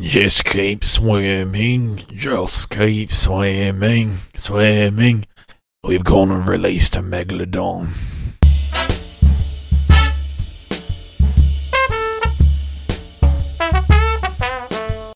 Just keep swimming, just keep swimming, swimming. We've gone and released a megalodon.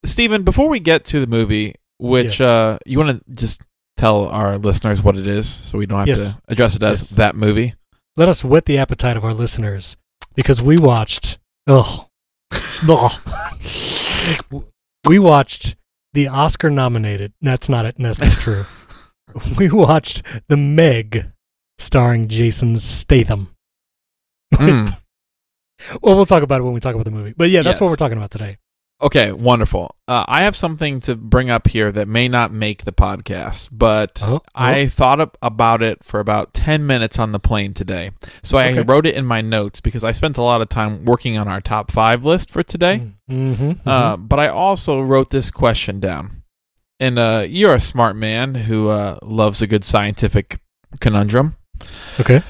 Stephen, before we get to the movie, which Yes. uh, you want to just tell our listeners what it is so we don't have Yes. to address it as Yes. that movie? Let us whet the appetite of our listeners because we watched. Oh, we watched the Oscar nominated. That's not it. That's not true. we watched the Meg, starring Jason Statham. Mm. Well, we'll talk about it when we talk about the movie. But yeah, that's what we're talking about today. Okay, wonderful. Uh, I have something to bring up here that may not make the podcast, but Oh, I thought ab- about it for about 10 minutes on the plane today. So I Okay. wrote it in my notes because I spent a lot of time working on our top five list for today. Mm-hmm, Uh, but I also wrote this question down. And uh, you're a smart man who uh, loves a good scientific conundrum. okay.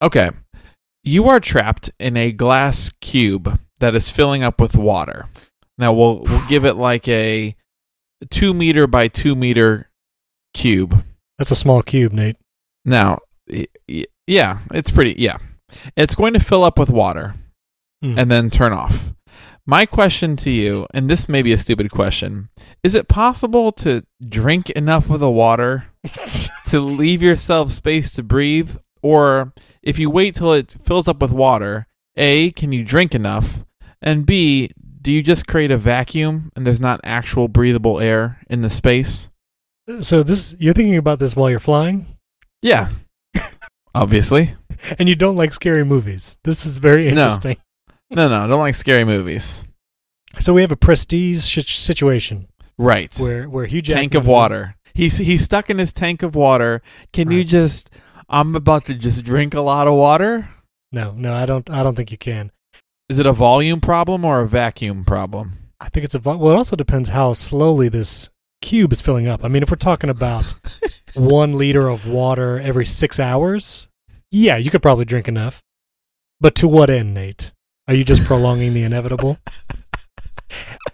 Okay. You are trapped in a glass cube that is filling up with water. Now we'll we'll give it like a two meter by two meter cube. That's a small cube, Nate. Now, yeah, it's pretty. Yeah, it's going to fill up with water Mm. and then turn off. My question to you, and this may be a stupid question, is it possible to drink enough of the water to leave yourself space to breathe? Or if you wait till it fills up with water, A, can you drink enough? And B, do you just create a vacuum and there's not actual breathable air in the space? so this you're thinking about this while you're flying, Yeah. Obviously. and you don't like scary movies. This is very interesting. No, no, I don't like scary movies. So we have a prestige sh- situation Right. where where Hugh Jackman tank of is in- water. He's he's stuck in his tank of water. Can you just I'm about to just drink a lot of water? No, no, I don't. I don't think you can. Is it a volume problem or a vacuum problem? I think it's a. vo- Well, it also depends how slowly this cube is filling up. I mean, if we're talking about one liter of water every six hours, yeah, you could probably drink enough. But to what end, Nate? Are you just prolonging the inevitable?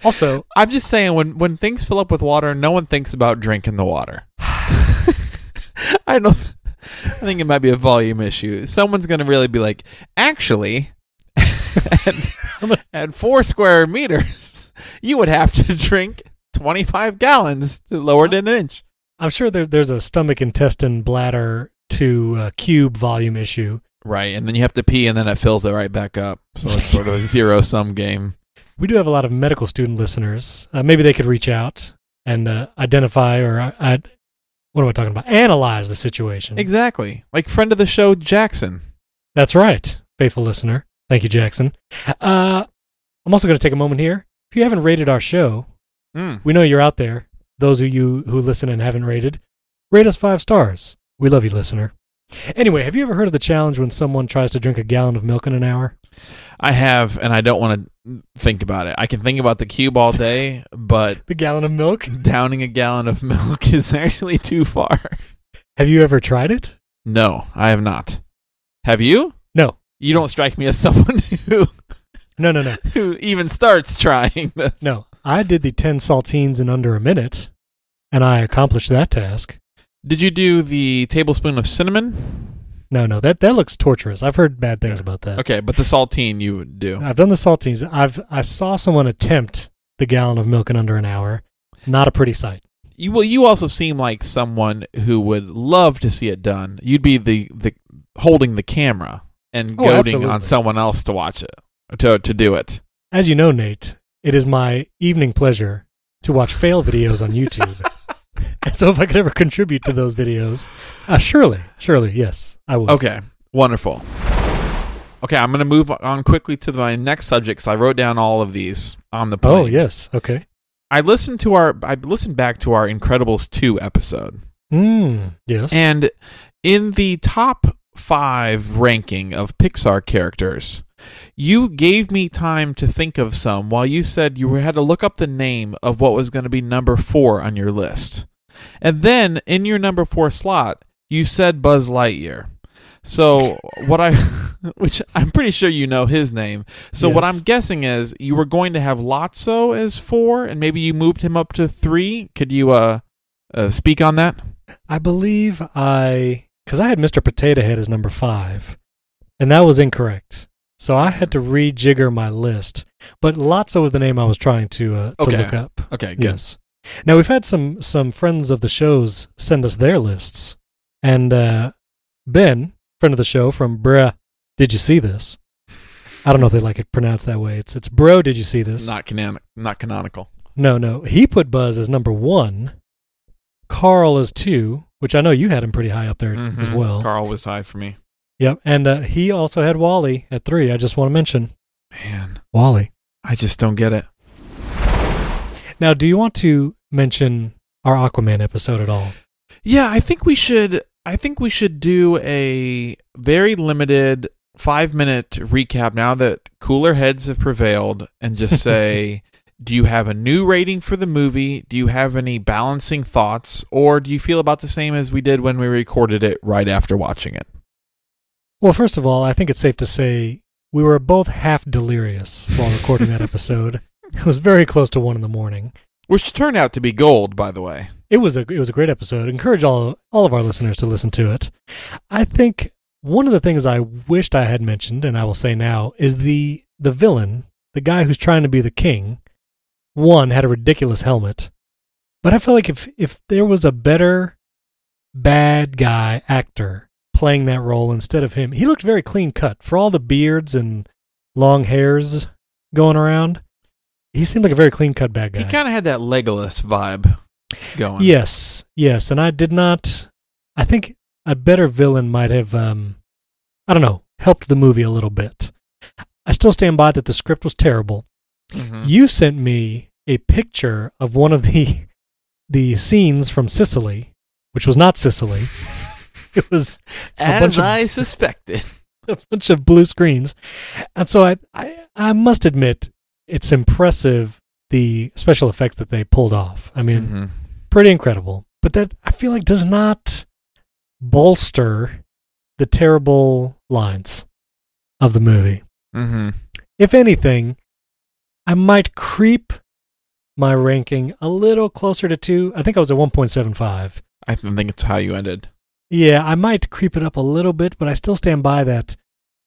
Also, I'm just saying when when things fill up with water, no one thinks about drinking the water. I don't I think it might be a volume issue. Someone's going to really be like, "Actually, at, at 4 square meters, you would have to drink 25 gallons to lower it an inch." I'm sure there, there's a stomach, intestine, bladder to uh, cube volume issue. Right, and then you have to pee, and then it fills it right back up. So it's sort of a zero sum game. We do have a lot of medical student listeners. Uh, maybe they could reach out and uh, identify or uh, uh, what am I talking about? Analyze the situation. Exactly, like friend of the show Jackson. That's right, faithful listener. Thank you, Jackson. Uh, I'm also going to take a moment here. If you haven't rated our show, Mm. we know you're out there. Those of you who listen and haven't rated, rate us five stars. We love you, listener. Anyway, have you ever heard of the challenge when someone tries to drink a gallon of milk in an hour? I have, and I don't want to think about it. I can think about the cube all day, but The gallon of milk? downing a gallon of milk is actually too far. Have you ever tried it? No, I have not. Have you? No. You don't strike me as someone who No, no, no. who even starts trying this. No. I did the 10 saltines in under a minute, and I accomplished that task. Did you do the tablespoon of cinnamon? No, no, that, that looks torturous. I've heard bad things about that. Okay, but the saltine you would do. I've done the saltines. I've I saw someone attempt the gallon of milk in under an hour. Not a pretty sight. You well, you also seem like someone who would love to see it done. You'd be the the holding the camera and Oh, goading on someone else to watch it to to do it. As you know, Nate, it is my evening pleasure to watch fail videos on YouTube. and so if I could ever contribute to those videos, uh, surely, surely, yes, I will. Okay, wonderful. Okay, I'm going to move on quickly to my next subject 'cause I wrote down all of these on the plane. Oh, yes. Okay. I listened to our I listened back to our Incredibles 2 episode. Mm, yes. And in the top 5 ranking of Pixar characters, you gave me time to think of some while you said you had to look up the name of what was going to be number 4 on your list. And then in your number 4 slot, you said Buzz Lightyear. So what I, which I'm pretty sure you know his name. So what I'm guessing is you were going to have Lotso as four, and maybe you moved him up to three. Could you uh, uh speak on that? I believe I, because I had Mr. Potato Head as number five, and that was incorrect. So I had to rejigger my list. But Lotso was the name I was trying to uh, to Okay. look up. Okay, Yes. Now we've had some some friends of the shows send us their lists, and uh, Ben, friend of the show from Bruh, did you see this? I don't know if they like it pronounced that way. It's it's Bro, did you see It's this? not canon- not canonical. No, no. He put Buzz as number one. Carl is two, which I know you had him pretty high up there as Mhm. well. Carl was high for me. Yep, and uh, he also had WALL-E at three. I just want to mention Man, WALL-E. I just don't get it. Now, do you want to mention our Aquaman episode at all? Yeah, I think we should. I think we should do a very limited five minute recap now that cooler heads have prevailed, and just say, do you have a new rating for the movie? Do you have any balancing thoughts, or do you feel about the same as we did when we recorded it right after watching it? Well, first of all, I think it's safe to say we were both half delirious while recording that episode. It was very close to one in the morning. Which turned out to be gold, by the way. It was a it was a great episode. Encourage all all of our listeners to listen to it. I think one of the things I wished I had mentioned, and I will say now, is the the villain, the guy who's trying to be the king. One had a ridiculous helmet, but I feel like if if there was a better bad guy actor playing that role instead of him, he looked very clean cut for all the beards and long hairs going around. He seemed like a very clean cut bad guy. He kind of had that Legolas vibe going. Yes, yes, and I did not. I think a better villain might have, um, I don't know, helped the movie a little bit. I still stand by that the script was terrible. Mhm. You sent me a picture of one of the the scenes from Sicily, which was not Sicily. It was As of- I suspected. a bunch of blue screens, and so I, I, I must admit, it's impressive the special effects that they pulled off. I mean, Mhm. pretty incredible. But that I feel like does not bolster the terrible lines of the movie. Mhm. If anything, I might creep my ranking a little closer to two. I think I was at 1.75. I think it's how you ended. Yeah, I might creep it up a little bit, but I still stand by that.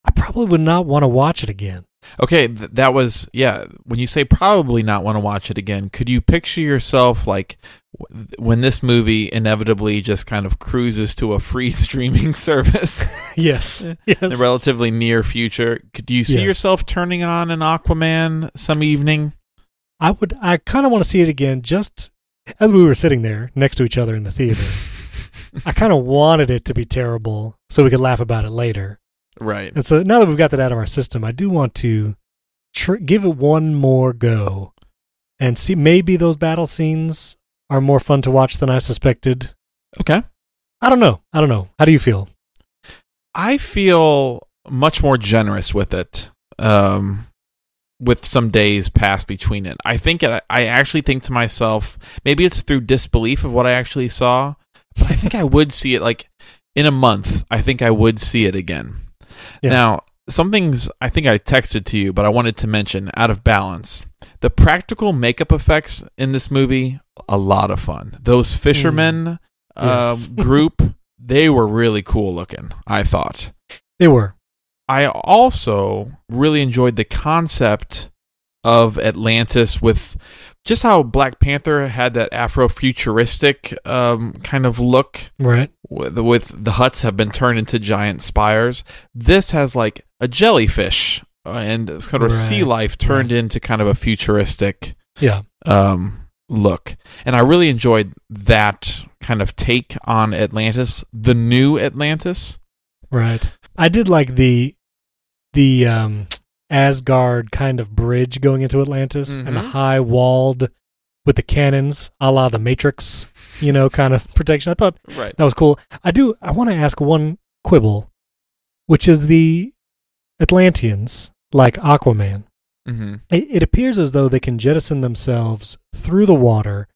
I probably would not want to watch it again. Okay, th- that was yeah. When you say probably not want to watch it again, could you picture yourself like when this movie inevitably just kind of cruises to a free streaming service yes. yes. in the relatively near future? Could you see Yes. yourself turning on an Aquaman some evening? I would. I kind of want to see it again, just as we were sitting there next to each other in the theater. I kind of wanted it to be terrible so we could laugh about it later. right. And so now that we've got that out of our system, I do want to tr- give it one more go and see. Maybe those battle scenes are more fun to watch than I suspected. Okay. I don't know. I don't know. How do you feel? I feel much more generous with it. Um, with some days passed between it, I think it, I actually think to myself, maybe it's through disbelief of what I actually saw, but I think I would see it like in a month. I think I would see it again. Yeah. Now, some things I think I texted to you, but I wanted to mention out of balance. The practical makeup effects in this movie, a lot of fun. Those fishermen Yes. um, group, they were really cool looking. I thought. They were. I also really enjoyed the concept of Atlantis with just how Black Panther had that Afro-futuristic um, kind of look Right. with, with the huts have been turned into giant spires. This has like a jellyfish uh, and kind of sea life turned into kind of a futuristic Yeah. um, look. And I really enjoyed that kind of take on Atlantis, the new Atlantis. Right. I did like the the um Asgard kind of bridge going into Atlantis and the Mhm. high walled with the cannons, a la the Matrix, you know, kind of protection. I thought Right. that was cool. I do I want to ask one quibble, which is the Atlanteans, like Aquaman. Mm-hmm. It, it appears as though they can jettison themselves through the water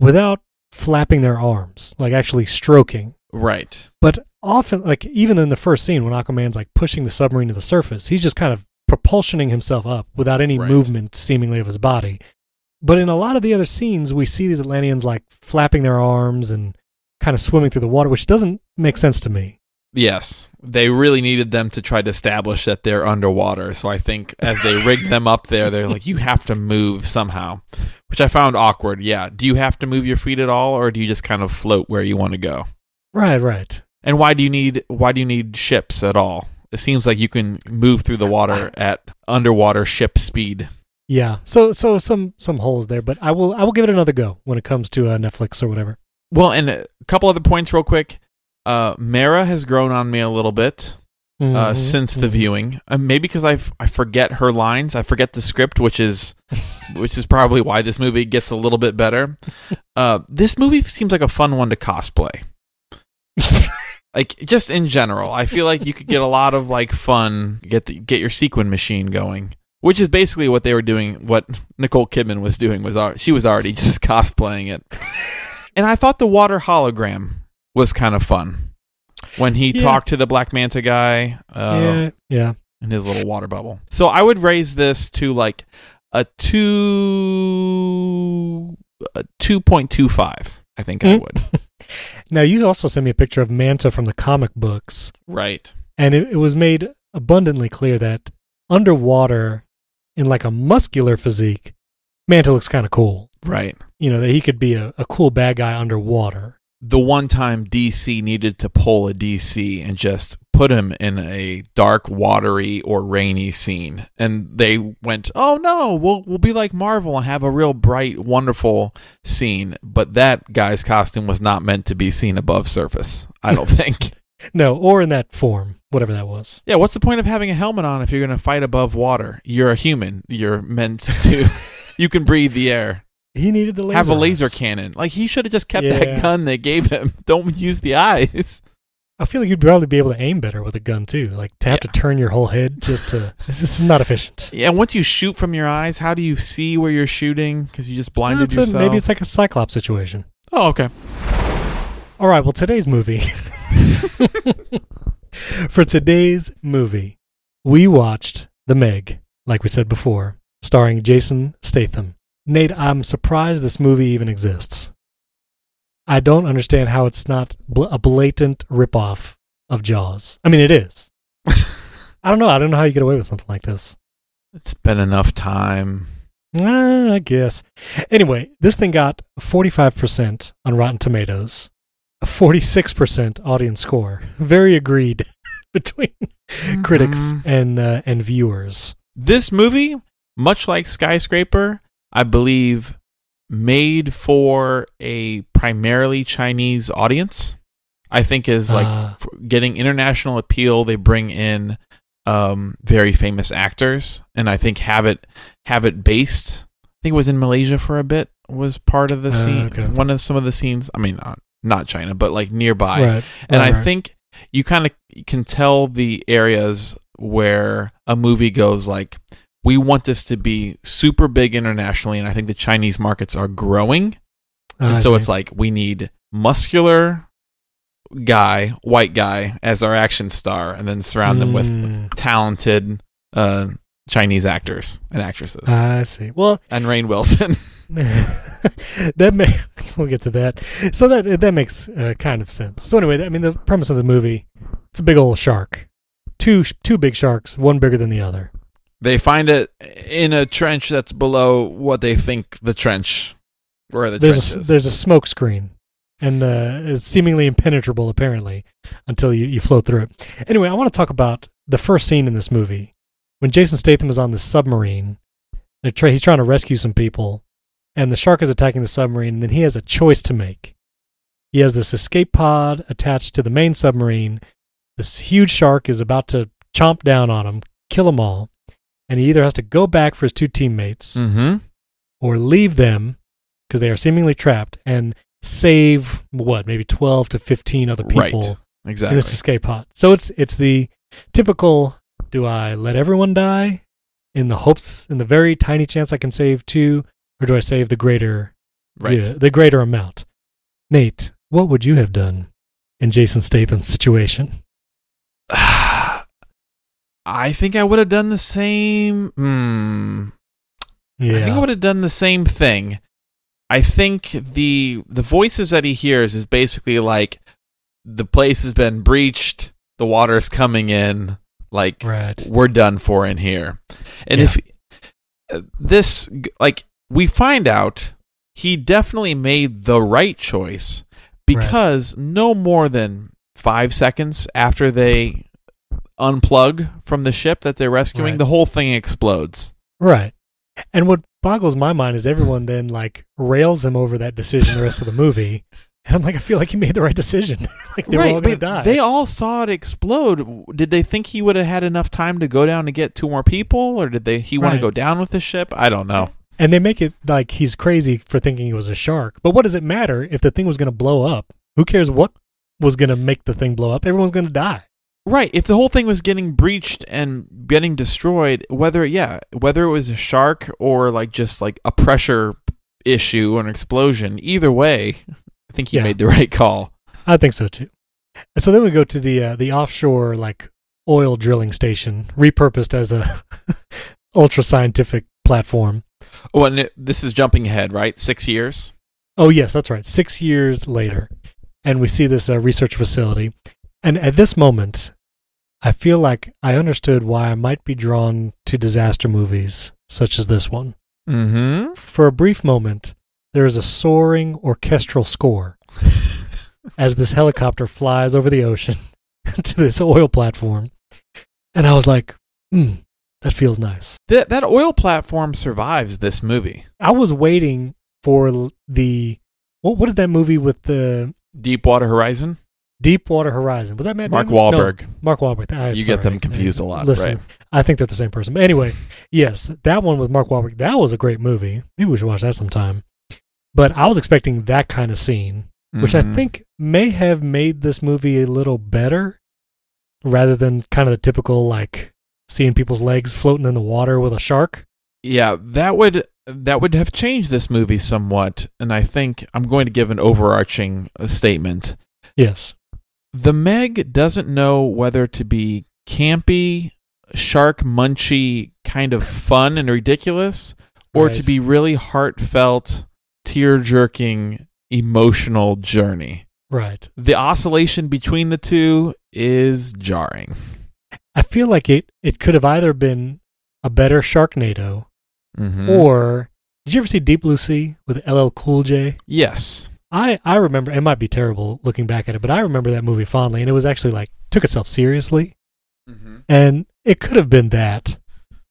without flapping their arms, like actually stroking. Right. But often, like even in the first scene when Aquaman's like pushing the submarine to the surface, he's just kind of propulsioning himself up without any Right. movement seemingly of his body. But in a lot of the other scenes, we see these Atlanteans like flapping their arms and kind of swimming through the water, which doesn't make sense to me. Yes, they really needed them to try to establish that they're underwater. So I think as they rigged them up there, they're like, you have to move somehow, which I found awkward. Yeah. Do you have to move your feet at all, or do you just kind of float where you want to go? Right, right. And why do you need why do you need ships at all? It seems like you can move through the water at underwater ship speed. Yeah. So so some some holes there, but I will I will give it another go when it comes to uh, Netflix or whatever. Well, and a couple other points real quick. Uh, Mera has grown on me a little bit. uh, Mhm, since the mhm. viewing. Uh, maybe because I I forget her lines, I forget the script, which is which is probably why this movie gets a little bit better. Uh, this movie seems like a fun one to cosplay. like just in general, I feel like you could get a lot of like fun get the, get your sequin machine going. Which is basically what they were doing. What Nicole Kidman was doing was she was already just cosplaying it, and I thought the water hologram was kind of fun when he Yeah. talked to the Black Manta guy. Uh, yeah, yeah. in his little water bubble. So I would raise this to like a two, a two point two five. I think I Mm. would. Now you also sent me a picture of Manta from the comic books, right. and it, it was made abundantly clear that underwater, in like a muscular physique, Manta looks kind of cool. Right. You know that he could be a, a cool bad guy underwater. The one time DC needed to pull a DC and just put him in a dark, watery, or rainy scene, and they went, "Oh no, we'll we'll be like Marvel and have a real bright, wonderful scene." But that guy's costume was not meant to be seen above surface. I don't think. No, or in that form, whatever that was. Yeah, what's the point of having a helmet on if you're going to fight above water? You're a human. You're meant to. you can breathe the air. He needed the laser. Have a laser eyes. cannon. Like he should have just kept Yeah. that gun they gave him. Don't use the eyes. I feel like you'd probably be able to aim better with a gun too. Like to have Yeah. to turn your whole head just to. this is not efficient. Yeah, and once you shoot from your eyes, how do you see where you're shooting? Because you just blinded a- yourself. maybe it's like a Cyclops situation. oh, okay. All right. Well, today's movie. For today's movie, we watched The Meg, like we said before, starring Jason Statham. Nate, I'm surprised this movie even exists. I don't understand how it's not bl- a blatant ripoff of Jaws. I mean, it is. I don't know. I don't know how you get away with something like this. It's been enough time. Ah, I guess. Anyway, this thing got 45% on Rotten Tomatoes, a 46% audience score. Very agreed between critics Mhm. and uh, and viewers. This movie, much like Skyscraper, I believe, made for a primarily Chinese audience. I think is like f- getting international appeal. They bring in um, very famous actors, and I think have it have it based. I think it was in Malaysia for a bit. Was part of the Ah, scene. okay. One of some of the scenes. I mean, not, not China, but like nearby. right. And right, I think you kind of can tell the areas where a movie goes like we want this to be super big internationally and I think the Chinese markets are growing. Ah, I and so see. it's like we need muscular guy, white guy as our action star and then surround them with Mm, talented uh Chinese actors and actresses. I see. Well, and Rainn Wilson. that may we'll get to that. So that that makes uh, kind of sense. So anyway, I mean, the premise of the movie, it's a big old shark, two two big sharks, one bigger than the other. They find it in a trench that's below what they think the trench where the there's trench a, is. there's a smoke screen, and uh, it's seemingly impenetrable apparently until you, you float through it. Anyway, I want to talk about the first scene in this movie when Jason Statham is on the submarine. They're he's trying to rescue some people, and the shark is attacking the submarine. And then he has a choice to make. He has this escape pod attached to the main submarine. This huge shark is about to chomp down on him, kill them all, and he either has to go back for his two teammates mm-hmm. or leave them because they are seemingly trapped and save what maybe 12 to 15 other people Right. in Exactly. this escape pod so it's it's the typical do i let everyone die in the hopes in the very tiny chance i can save two or do i save the greater right. the, the greater amount Nate, what would you have done in Jason Statham's situation? I think I would have done the same. Hmm. Yeah. I think I would have done the same thing. I think the the voices that he hears is basically like the place has been breached, the water's coming in, like right. we're done for in here. And Yeah. if uh, this like we find out he definitely made the right choice because no more than 5 seconds after they unplug from the ship that they're rescuing Right. the whole thing explodes. Right. And what boggles my mind is everyone then like rails him over that decision the rest of the movie. And I'm like, I feel like he made the right decision. like they were all gonna die. They all saw it explode. Did they think he would have had enough time to go down to get two more people, or did they he want to go down with the ship? I don't know. and they make it like he's crazy for thinking he was a shark. But what does it matter if the thing was gonna blow up? Who cares what was gonna make the thing blow up? Everyone's gonna die. Right. If the whole thing was getting breached and getting destroyed, whether yeah, whether it was a shark or like just like a pressure issue or an explosion, either way, I think he Yeah. made the right call. I think so too. So then we go to the uh, the offshore like oil drilling station, repurposed as a ultra scientific platform. Oh, and it, this is jumping ahead, right? Six years. Oh yes, that's right. Six years later, and we see this uh, research facility. And at this moment, I feel like I understood why I might be drawn to disaster movies such as this one. Mm-hmm. For a brief moment, there is a soaring orchestral score as this helicopter flies over the ocean to this oil platform, and I was like, hmm, "That feels nice." That that oil platform survives this movie. I was waiting for the what? What is that movie with the Deepwater Horizon. Deepwater Horizon? Was that Matt Mark Damon? No, Wahlberg. Mark Wahlberg. I'm You get them confused a lot, Listen, right? I think they're the same person. But anyway, yes, that one with Mark Wahlberg. That was a great movie. Maybe we should watch that sometime. But I was expecting that kind of scene, which I Mhm. think may have made this movie a little better, rather than kind of the typical like seeing people's legs floating in the water with a shark. Yeah, that would that would have changed this movie somewhat, and I think I'm going to give an overarching uh, statement. Yes. The Meg doesn't know whether to be campy, shark munchy, kind of fun and ridiculous, or to be really heartfelt, tear jerking, emotional journey. Right. The oscillation between the two is jarring. I feel like it it could have either been a better Sharknado Mhm. or did you ever see Deep Blue Sea with LL Cool J? yes, I I remember it might be terrible looking back at it, but I remember that movie fondly, and it was actually like took itself seriously, mm-hmm. and it could have been that,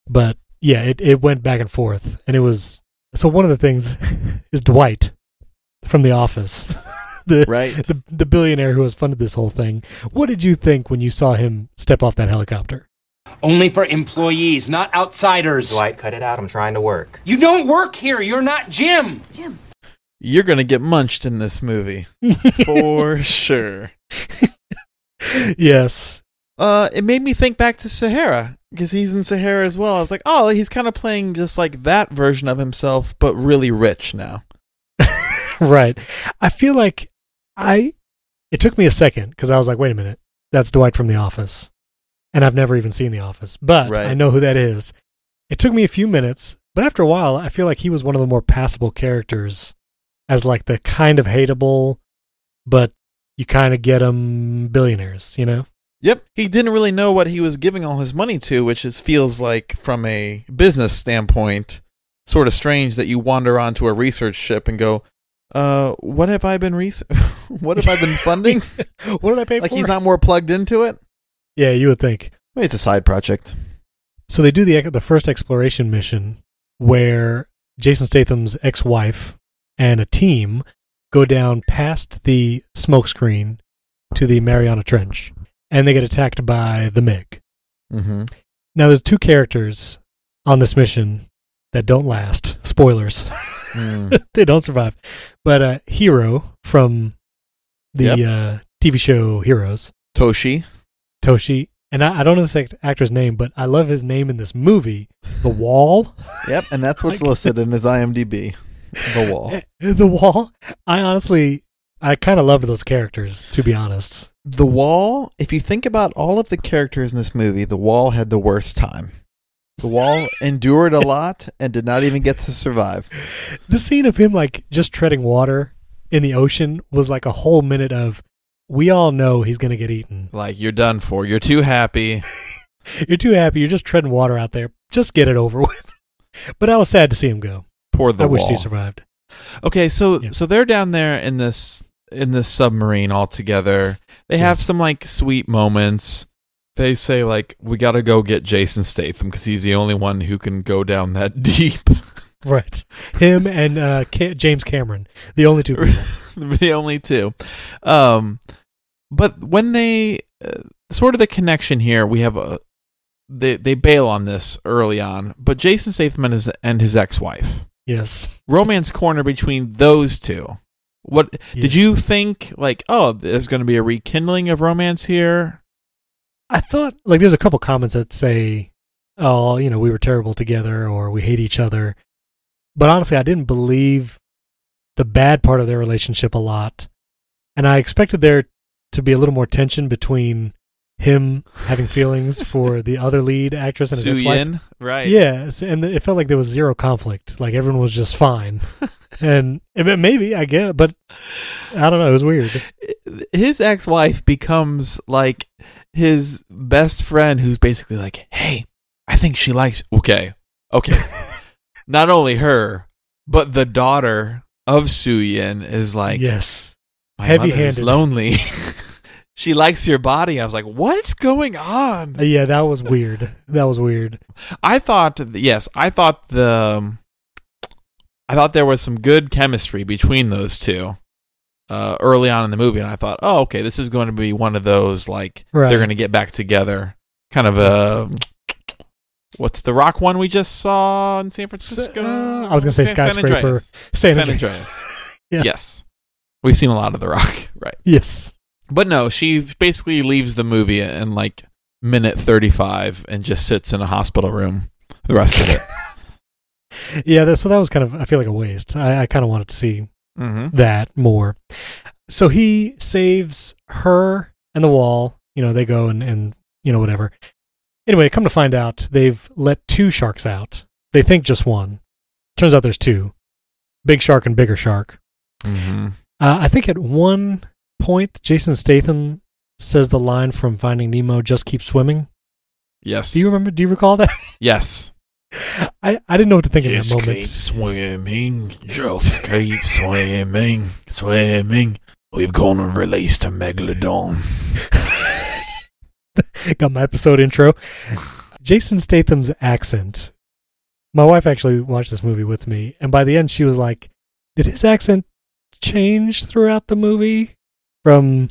but yeah, it it went back and forth, and it was so one of the things is Dwight from The Office, the right. the the billionaire who has funded this whole thing. What did you think when you saw him step off that helicopter? Only for employees, not outsiders. Dwight, cut it out. I'm trying to work. You don't work here. You're not Jim. Jim. You're gonna get munched in this movie for sure. yes, Uh, it made me think back to Sahara because he's in Sahara as well. I was like, oh, he's kind of playing just like that version of himself, but really rich now. right. I feel like I. It took me a second because I was like, wait a minute, that's Dwight from The Office, and I've never even seen The Office, but Right. I know who that is. It took me a few minutes, but after a while, I feel like he was one of the more passable characters, as like the kind of hateable, but you kind of get them billionaires, you know? Yep, he didn't really know what he was giving all his money to, which is feels like from a business standpoint sort of strange that you wander onto a research ship and go, uh, what have I been res- what have I been funding? what did I pay like for? he's not more plugged into it. yeah, you would think. Maybe it's a side project. So they do the the first exploration mission where Jason Statham's ex-wife and a team go down past the smokescreen to the Mariana Trench, and they get attacked by the Meg. Mm-hmm. Now, there's two characters on this mission that don't last. Spoilers. Mm. they don't survive. But uh, Hero from the Yep. uh, TV show Heroes, Toshi. Toshi, and I, I don't know this act- actor's name, but I love his name in this movie, The Wall. Yep, and that's what's Like- listed in his IMDb. The wall. The Wall. I honestly I kind of loved those characters, to be honest. The Wall, if you think about all of the characters in this movie, The Wall had the worst time. The Wall endured a lot and did not even get to survive. The scene of him like just treading water in the ocean was like a whole minute of we all know he's gonna get eaten. Like, you're done for. You're too happy. You're too happy. You're just treading water out there. Just get it over with. But I was sad to see him go. Poor The I Wall. wished he survived. Okay, so Yeah. so they're down there in this in this submarine all together. They have some like sweet moments. They say like we got to go get Jason Statham because he's the only one who can go down that deep. Right. Him and uh, Ca- James Cameron, the only two people. the only two. Um, but when they uh, sort of the connection here, we have a they they bail on this early on. But Jason Statham and his and his ex wife Yes. romance corner between those two. What did you think? Like, oh, there's going to be a rekindling of romance here. I thought like there's a couple comments that say, "Oh, you know, we were terrible together," or "We hate each other." But honestly, I didn't believe the bad part of their relationship a lot, and I expected there to be a little more tension between him having feelings for the other lead actress and his Su ex-wife. Yin, right? Yes, and it felt like there was zero conflict. Like everyone was just fine, and maybe I get, but I don't know. It was weird. his ex-wife becomes like his best friend who's basically like hey i think she likes okay okay not only her but the daughter of Su Yin is like yes, my heavy-handed. lonely she likes your body i was like what's going on Uh, yeah, that was weird. That was weird. i thought yes i thought the i thought there was some good chemistry between those two uh, early on in the movie and i thought oh okay this is going to be one of those like Right. they're going to get back together kind of a what's the rock one we just saw in san francisco uh, I was gonna say San- San. Andreas. San San Andreas. Andreas. Yeah. yes we've seen a lot of the rock right Yes. But no she basically leaves the movie in like minute 35 and just sits in a hospital room the rest of it Yeah. That, so that was kind of I feel like a waste. I, I kind of wanted to see mm-hmm. that more. So he saves her and the wall. You know, they go and, and you know whatever. Anyway, come to find out, they've let two sharks out. They think just one. Turns out there's two. Big shark and bigger shark. Mm-hmm. Uh, I think at one point, Jason Statham says the line from Finding Nemo, "Just keep swimming." yes Do you remember? Do you recall that? yes I, I didn't know what to think in that moment. Just moment. keep swimming, just keep swimming, swimming. We've gone and released a megalodon. Got my episode intro. Jason Statham's accent. My wife actually watched this movie with me, and by the end, she was like, "Did his accent change throughout the movie from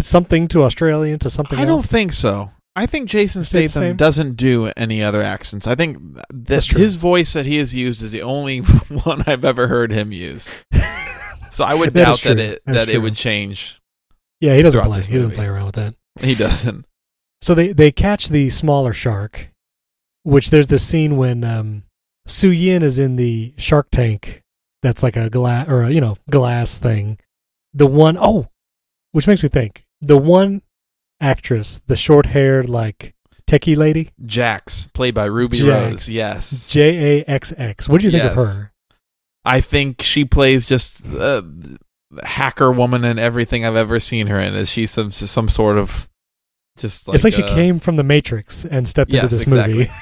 something to Australian to something I don't think so. I think Jason Statham doesn't do any other accents. I think that his voice that he has used is the only one I've ever heard him use. So I would That doubt that it That's that it would change. yeah, he doesn't play. He doesn't play around with that. He doesn't. So they they catch the smaller shark, which there's this scene when um, Su Yin is in the shark tank. That's like a glass or a, you know glass thing. The one oh, which makes me think the one actress, the short haired like techie lady, Jaxx, played by Ruby Jax. Rose. Yes, J A X X. What do you think of her? I think she plays just uh, the hacker woman in everything I've ever seen her in. Is she some some sort of just like it's like she uh, came from the Matrix and stepped yes, into this exactly. movie.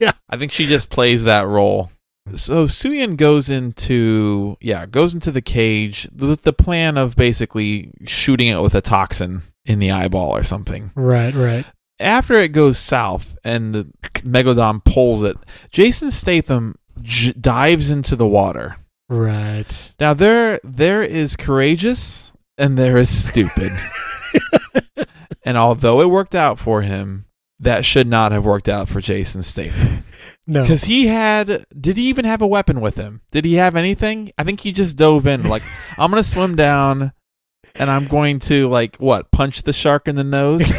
Yeah, I think she just plays that role. So Suyin goes into yeah goes into the cage with the plan of basically shooting it with a toxin in the eyeball or something. right, right. After it goes south and the megalodon pulls it, Jason Statham j- dives into the water. Right. Now there there is courageous and there is stupid. and although it worked out for him, that should not have worked out for Jason Statham. No. Because he had, did he even have a weapon with him? Did he have anything? I think he just dove in, like, I'm going to swim down and I'm going to, like, what, punch the shark in the nose?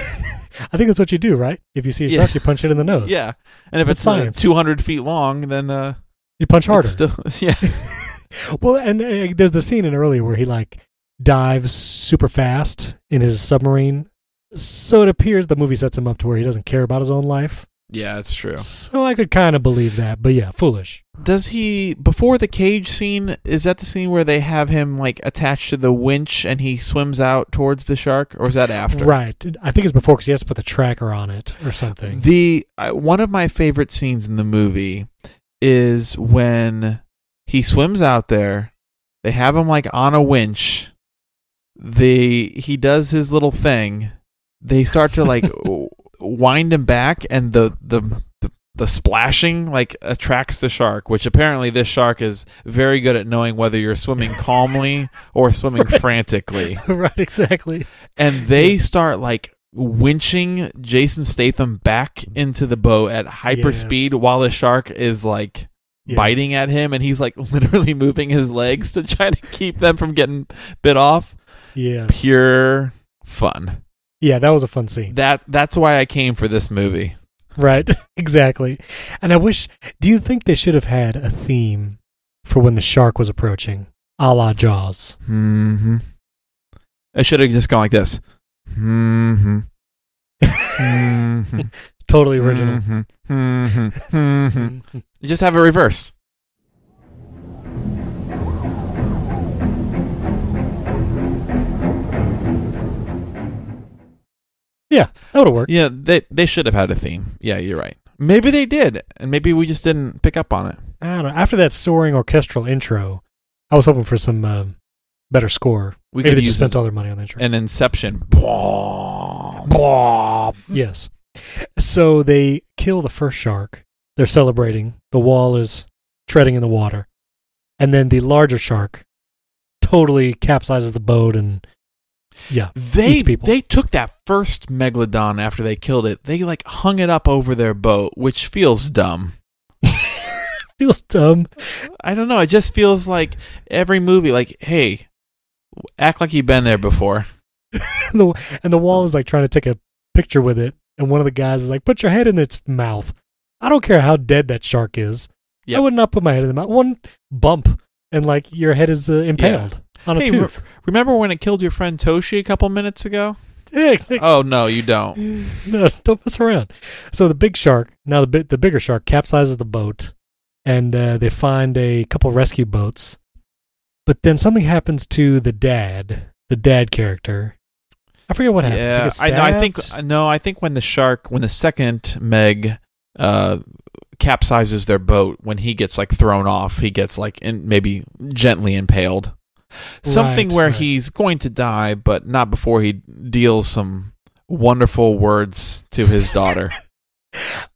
I think that's what you do, right? If you see a Yeah. shark, you punch it in the nose. yeah. And if That's it's uh, 200 feet long, then uh, You punch harder. still, yeah. well, and uh, there's the scene in earlier where he like dives super fast in his submarine. So it appears the movie sets him up to where he doesn't care about his own life. Yeah, it's true. So I could kind of believe that, but yeah, foolish. Does he before the cage scene? Is that the scene where they have him like attached to the winch and he swims out towards the shark, or is that after? Right. I think it's before because he has to put the tracker on it or something. The uh, one of my favorite scenes in the movie is when he swims out there. They have him like on a winch. They he does his little thing. They start to like w- wind him back, and the the. the the splashing like attracts the shark, which apparently this shark is very good at knowing whether you're swimming calmly or swimming frantically. right, exactly. And they start like winching Jason Statham back into the boat at hyper Yes. speed while the shark is like Yes. biting at him and he's like literally moving his legs to try to keep them from getting bit off. Yeah. Pure fun. Yeah, that was a fun scene. That that's why I came for this movie. Right, exactly. And I wish. Do you think they should have had a theme for when the shark was approaching, a la Jaws? Mm-hmm. I should have just gone like this. Mm-hmm. mm-hmm. Totally original. Mhm. Mhm. Mhm. Just have it reversed. Yeah, that would have worked. Yeah, they they should have had a theme. Yeah, you're right. Maybe they did, and maybe we just didn't pick up on it. I don't know. After that soaring orchestral intro, I was hoping for some um, better score. We Maybe could they just spent all their money on the intro. an Inception. yes. So they kill the first shark. They're celebrating. The wall is treading in the water. And then the larger shark totally capsizes the boat and yeah. They they took that first megalodon after they killed it. They like hung it up over their boat, which feels dumb. Feels dumb. I don't know. It just feels like every movie, like, hey, act like you've been there before. and, the, and the wall is like trying to take a picture with it. And one of the guys is like, put your head in its mouth. I don't care how dead that shark is. Yep. I would not put my head in the mouth. One bump and like your head is uh, impaled on a Hey, tooth. Remember when it killed your friend Toshi a couple minutes ago? Yeah, Oh no, you don't. no, don't mess around. So the big shark, now the bi- the bigger shark capsizes the boat, and uh, they find a couple rescue boats. But then something happens to the dad, the dad character. I forget what happens. He Yeah, I know. I think no. I think when the shark, when the second Meg, uh, capsizes their boat, when he gets like thrown off, he gets like in, maybe gently impaled. Something Right, where right. he's going to die, but not before he deals some wonderful words to his daughter.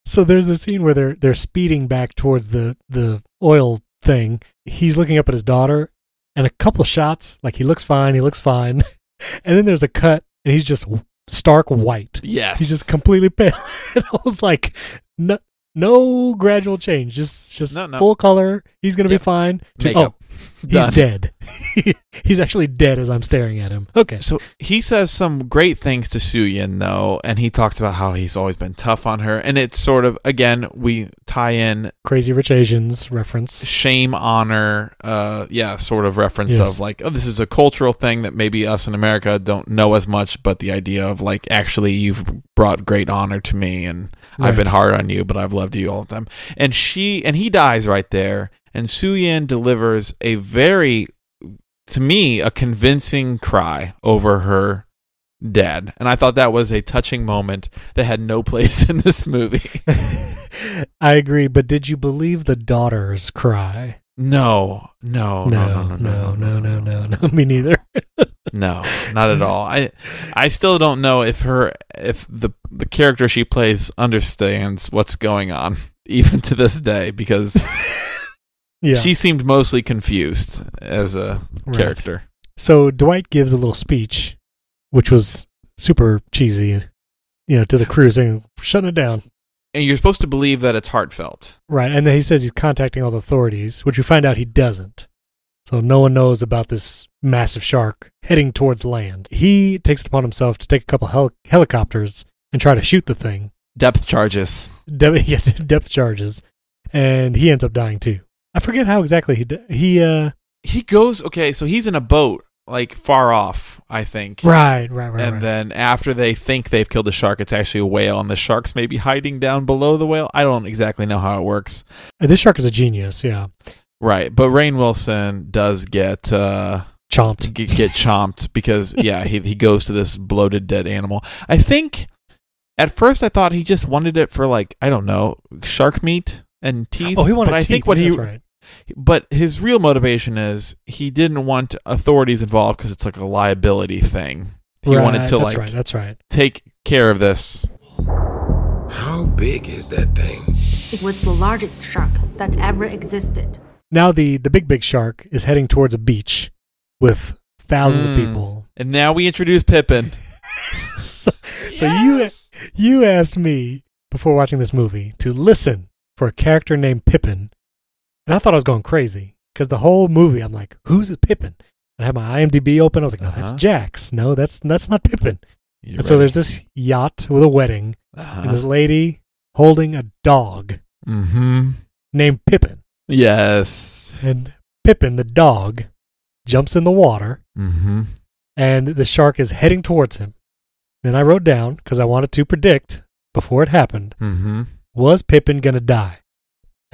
So there's the scene where they're they're speeding back towards the the oil thing. He's looking up at his daughter, and a couple shots, like he looks fine, he looks fine, and then there's a cut, and he's just stark white. yes, He's just completely pale. and I was like, no, no gradual change, just just No, no. full color. He's gonna Yep. be fine. To- makeup. Oh, oh, he's dead. he's actually dead as I'm staring at him. Okay. So he says some great things to Suyin though, and he talks about how he's always been tough on her, and it's sort of again we tie in Crazy Rich Asians reference. shame honor uh yeah sort of reference Yes. of like oh this is a cultural thing that maybe us in america don't know as much but the idea of like actually you've brought great honor to me and i've been hard on you but i've loved you all the time and she and he dies right there and Suyin delivers a very to me a convincing cry over her dad and i thought that was a touching moment that had no place in this movie I agree, but did you believe the daughter's cry? no no no no no no, no, no, no, no. Me neither. No, not at all. I I still don't know if her if the the character she plays understands what's going on even to this day because Yeah. she seemed mostly confused as a Right. character. So Dwight gives a little speech, which was super cheesy, you know, to the crew saying, shutting it down. And you're supposed to believe that it's heartfelt. Right. And then he says he's contacting all the authorities, which we find out he doesn't. So no one knows about this massive shark heading towards land. He takes it upon himself to take a couple hel- helicopters and try to shoot the thing. Depth charges. De- yeah, depth charges. And he ends up dying too. I forget how exactly he he uh he goes okay, so he's in a boat like far off, I think. Right, right, right. and right. then after they think they've killed the shark, it's actually a whale, and the shark's maybe hiding down below the whale. I don't exactly know how it works. Uh, this shark is a genius. Yeah, Right, but Rainn Wilson does get uh, chomped. get, get chomped because yeah, he he goes to this bloated dead animal. I think at first I thought he just wanted it for like I don't know shark meat and teeth. Oh, he wanted. But I think what he right. But his real motivation is he didn't want authorities involved because it's like a liability thing. He wanted Right, to that's like right. That's right. take care of this. How big is that thing? It was the largest shark that ever existed. Now the the big big shark is heading towards a beach with thousands Mm. of people. And now we introduce Pippin. so so you you asked me before watching this movie to listen for a character named Pippin, and I thought I was going crazy because the whole movie I'm like, who's Pippin? And I had my IMDb open. I was like, no, that's Uh-huh. Jaxx. No, that's that's not Pippin. You're and so there's this yacht with a wedding, Uh-huh. and this lady holding a dog mm-hmm. named Pippin. Yes. And Pippin, the dog, jumps in the water, Mm-hmm. and the shark is heading towards him. Then I wrote down, because I wanted to predict before it happened, Mm-hmm. was Pippin going to die?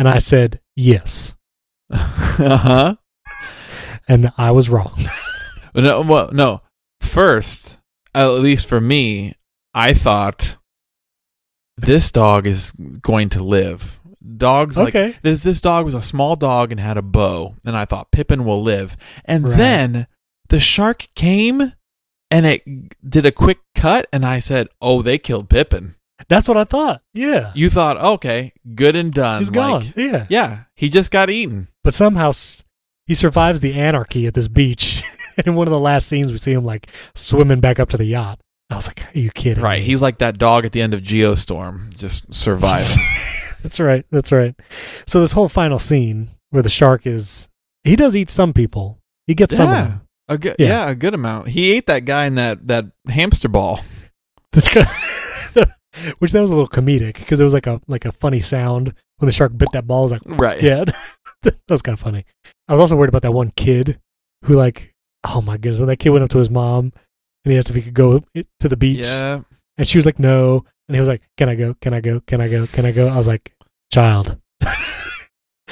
And I said, yes. uh-huh. And I was wrong. No, well, no. First, at least for me, I thought this dog is going to live. Dogs like Okay. this. This dog was a small dog and had a bow, and I thought Pippin will live. And Right. then the shark came, and it did a quick cut, and I said, "Oh, they killed Pippin." That's what I thought. Yeah. You thought, okay, good and done. He's gone. Yeah. Yeah, he just got eaten. But somehow s- he survives the anarchy at this beach. and in one of the last scenes, we see him like swimming back up to the yacht. I was like, are you kidding? Right, me?" he's like that dog at the end of Geostorm, just surviving. That's right. That's right. So this whole final scene where the shark is, he does eat some people. He gets some of Yeah. them. A good, Yeah. yeah. a good amount. He ate that guy in that that hamster ball. This guy, which that was a little comedic because it was like a like a funny sound when the shark bit that ball. I was like, Right. yeah, that was kind of funny. I was also worried about that one kid who like, oh my goodness, when that kid went up to his mom and he asked if he could go to the beach, Yeah. and she was like, no, and he was like, can I go? Can I go? Can I go? Can I go? I was like, child.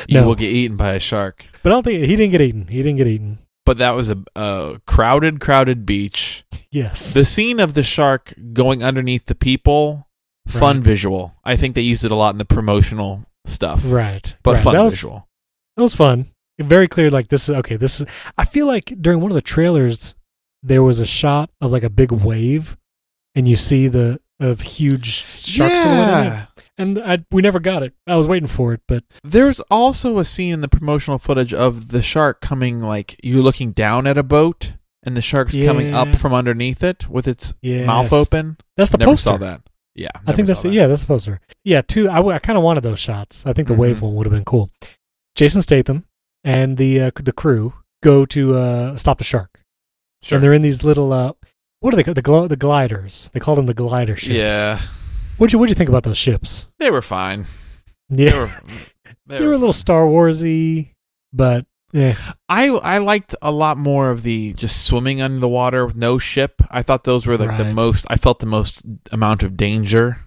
You No. will get eaten by a shark. But I don't think he didn't get eaten. He didn't get eaten. But that was a, a crowded, crowded beach. Yes. The scene of the shark going underneath the people, fun Right. visual. I think they used it a lot in the promotional stuff. right. But right. fun that was, visual. It was fun. Very clear. Like this is okay. This is. I feel like during one of the trailers, there was a shot of like a big wave, and you see the of huge shark silhouette. in it. Yeah. And I, we never got it. I was waiting for it, but There's also a scene in the promotional footage of the shark coming like you're looking down at a boat and the shark's coming up from underneath it with its yeah, mouth open. That's the never poster. saw that. Yeah, I think that's that. yeah, that's the poster. Yeah, two. I, I kind of wanted those shots. I think the wave Mhm. one would have been cool. Jason Statham and the uh, the crew go to uh, stop the shark, Sure. and they're in these little uh, what are they called? The gl- the gliders. They called them the glider ships. Yeah, What'd you What'd you think about those ships? they were fine. Yeah, They were. they, were a little. Star Warsy, but yeah, I I liked a lot more of the just swimming under the water with no ship. I thought those were like the most. I felt the most amount of danger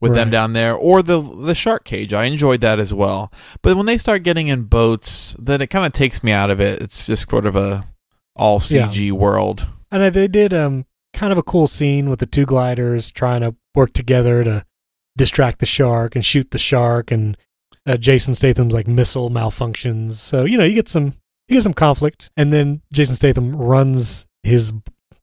with them down there, or the the shark cage. I enjoyed that as well. But when they start getting in boats, then it kind of takes me out of it. It's just sort of a all Yeah. CG world. and they did um kind of a cool scene with the two gliders trying to work together to distract the shark and shoot the shark, and uh, Jason Statham's like missile malfunctions. So you know you get some you get some conflict, and then Jason Statham runs his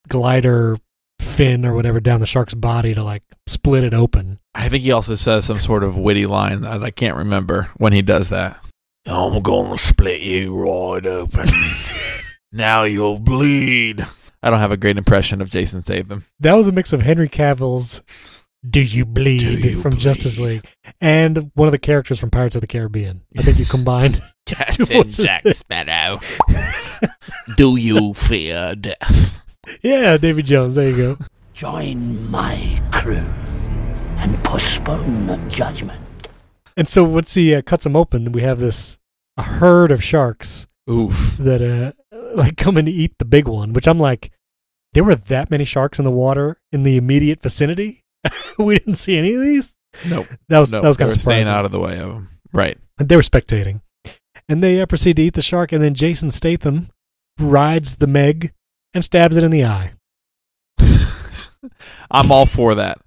glider fin or whatever down the shark's body to like split it open. I think he also says some sort of witty line that I can't remember when he does that. I'm gonna split you right open. now you'll bleed. I don't have a great impression of Jason Statham. That was a mix of Henry Cavill's "Do You Bleed" Do You from Justice League and one of the characters from Pirates of the Caribbean. I think you combined. Captain. Jack Sparrow. Do you fear death? yeah, David Jones. There you go. Join my crew and postpone the judgment. And so once he uh, cuts them open, we have this a herd of sharks Oof. that uh like come and eat the big one, which I'm like, there were that many sharks in the water in the immediate vicinity. we didn't see any of these. Nope. That was no, that was kind of staying out of the way of them. Right. And they were spectating, and they uh, proceed to eat the shark, and then Jason Statham rides the Meg and stabs it in the eye. I'm all for that.